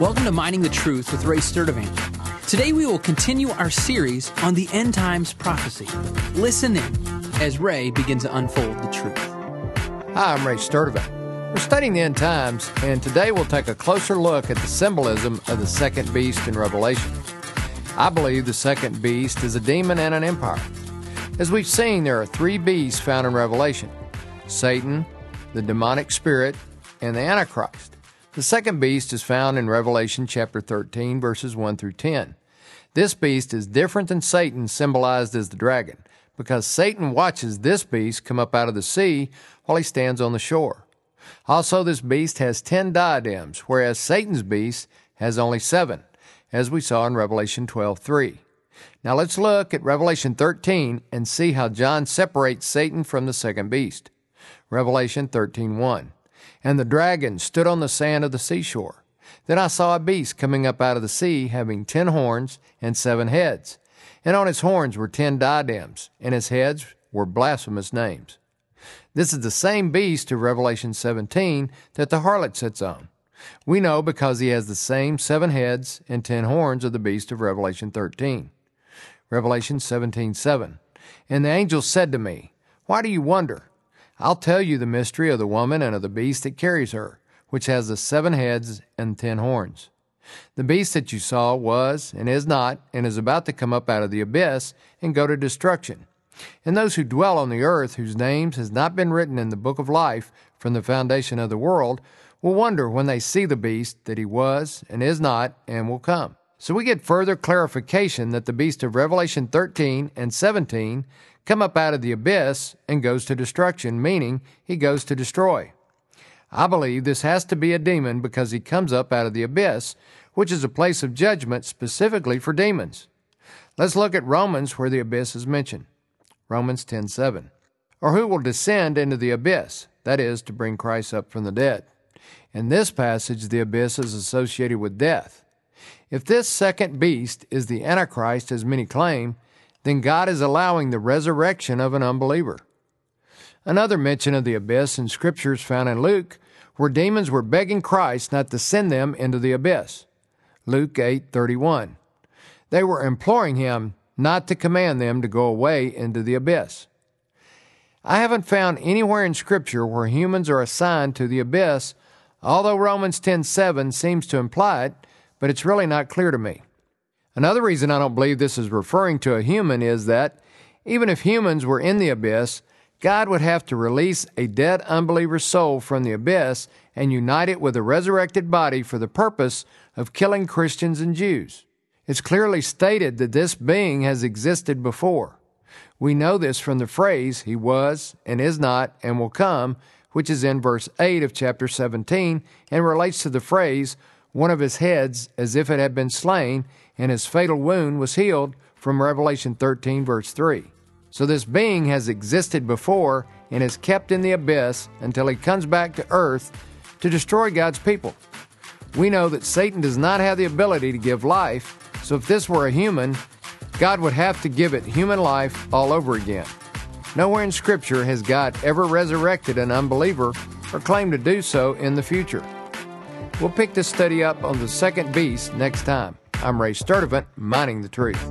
Welcome to Mining the Truth with Ray Sturdivant. Today we will continue our series on the end times prophecy. Listen in as Ray begins to unfold the truth. Hi, I'm Ray Sturdivant. We're studying the end times, and today we'll take a closer look at the symbolism of the second beast in Revelation. I believe the second beast is a demon and an empire. As we've seen, there are three beasts found in Revelation Satan, the demonic spirit, and the Antichrist. The second beast is found in Revelation chapter 13, verses 1 through 10. This beast is different than Satan, symbolized as the dragon, because Satan watches this beast come up out of the sea while he stands on the shore. Also, this beast has ten diadems, whereas Satan's beast has only seven, as we saw in Revelation 12:3. Now let's look at Revelation 13 and see how John separates Satan from the second beast. Revelation 13:1. And the dragon stood on the sand of the seashore. Then I saw a beast coming up out of the sea, having ten horns and seven heads, and on his horns were ten diadems, and his heads were blasphemous names. This is the same beast of Revelation 17 that the harlot sits on. We know because he has the same seven heads and ten horns of the beast of Revelation 13. Revelation 17:7. 7. And the angel said to me, Why do you wonder? I'll tell you the mystery of the woman and of the beast that carries her, which has the seven heads and ten horns. The beast that you saw was, and is not, and is about to come up out of the abyss and go to destruction. And those who dwell on the earth, whose names has not been written in the book of life from the foundation of the world, will wonder when they see the beast that he was, and is not, and will come. So we get further clarification that the beast of Revelation 13 and 17 come up out of the abyss and goes to destruction, meaning he goes to destroy. I believe this has to be a demon because he comes up out of the abyss, which is a place of judgment specifically for demons. Let's look at Romans where the abyss is mentioned. Romans 10:7. Or who will descend into the abyss, that is to bring Christ up from the dead. In this passage the abyss is associated with death. If this second beast is the antichrist as many claim, then God is allowing the resurrection of an unbeliever. Another mention of the abyss in scriptures found in Luke, where demons were begging Christ not to send them into the abyss. Luke 8:31. They were imploring him not to command them to go away into the abyss. I haven't found anywhere in scripture where humans are assigned to the abyss, although Romans 10:7 seems to imply it, but it's really not clear to me. Another reason I don't believe this is referring to a human is that even if humans were in the abyss, God would have to release a dead unbeliever's soul from the abyss and unite it with a resurrected body for the purpose of killing Christians and Jews. It's clearly stated that this being has existed before. We know this from the phrase, He was, and is not, and will come, which is in verse 8 of chapter 17, and relates to the phrase, one of his heads as if it had been slain, and his fatal wound was healed from Revelation 13, verse 3. So this being has existed before and is kept in the abyss until he comes back to earth to destroy God's people. We know that Satan does not have the ability to give life, so if this were a human, God would have to give it human life all over again. Nowhere in Scripture has God ever resurrected an unbeliever or claimed to do so in the future. We'll pick this study up on the second beast next time. I'm Ray Sturdivant, mining the truth.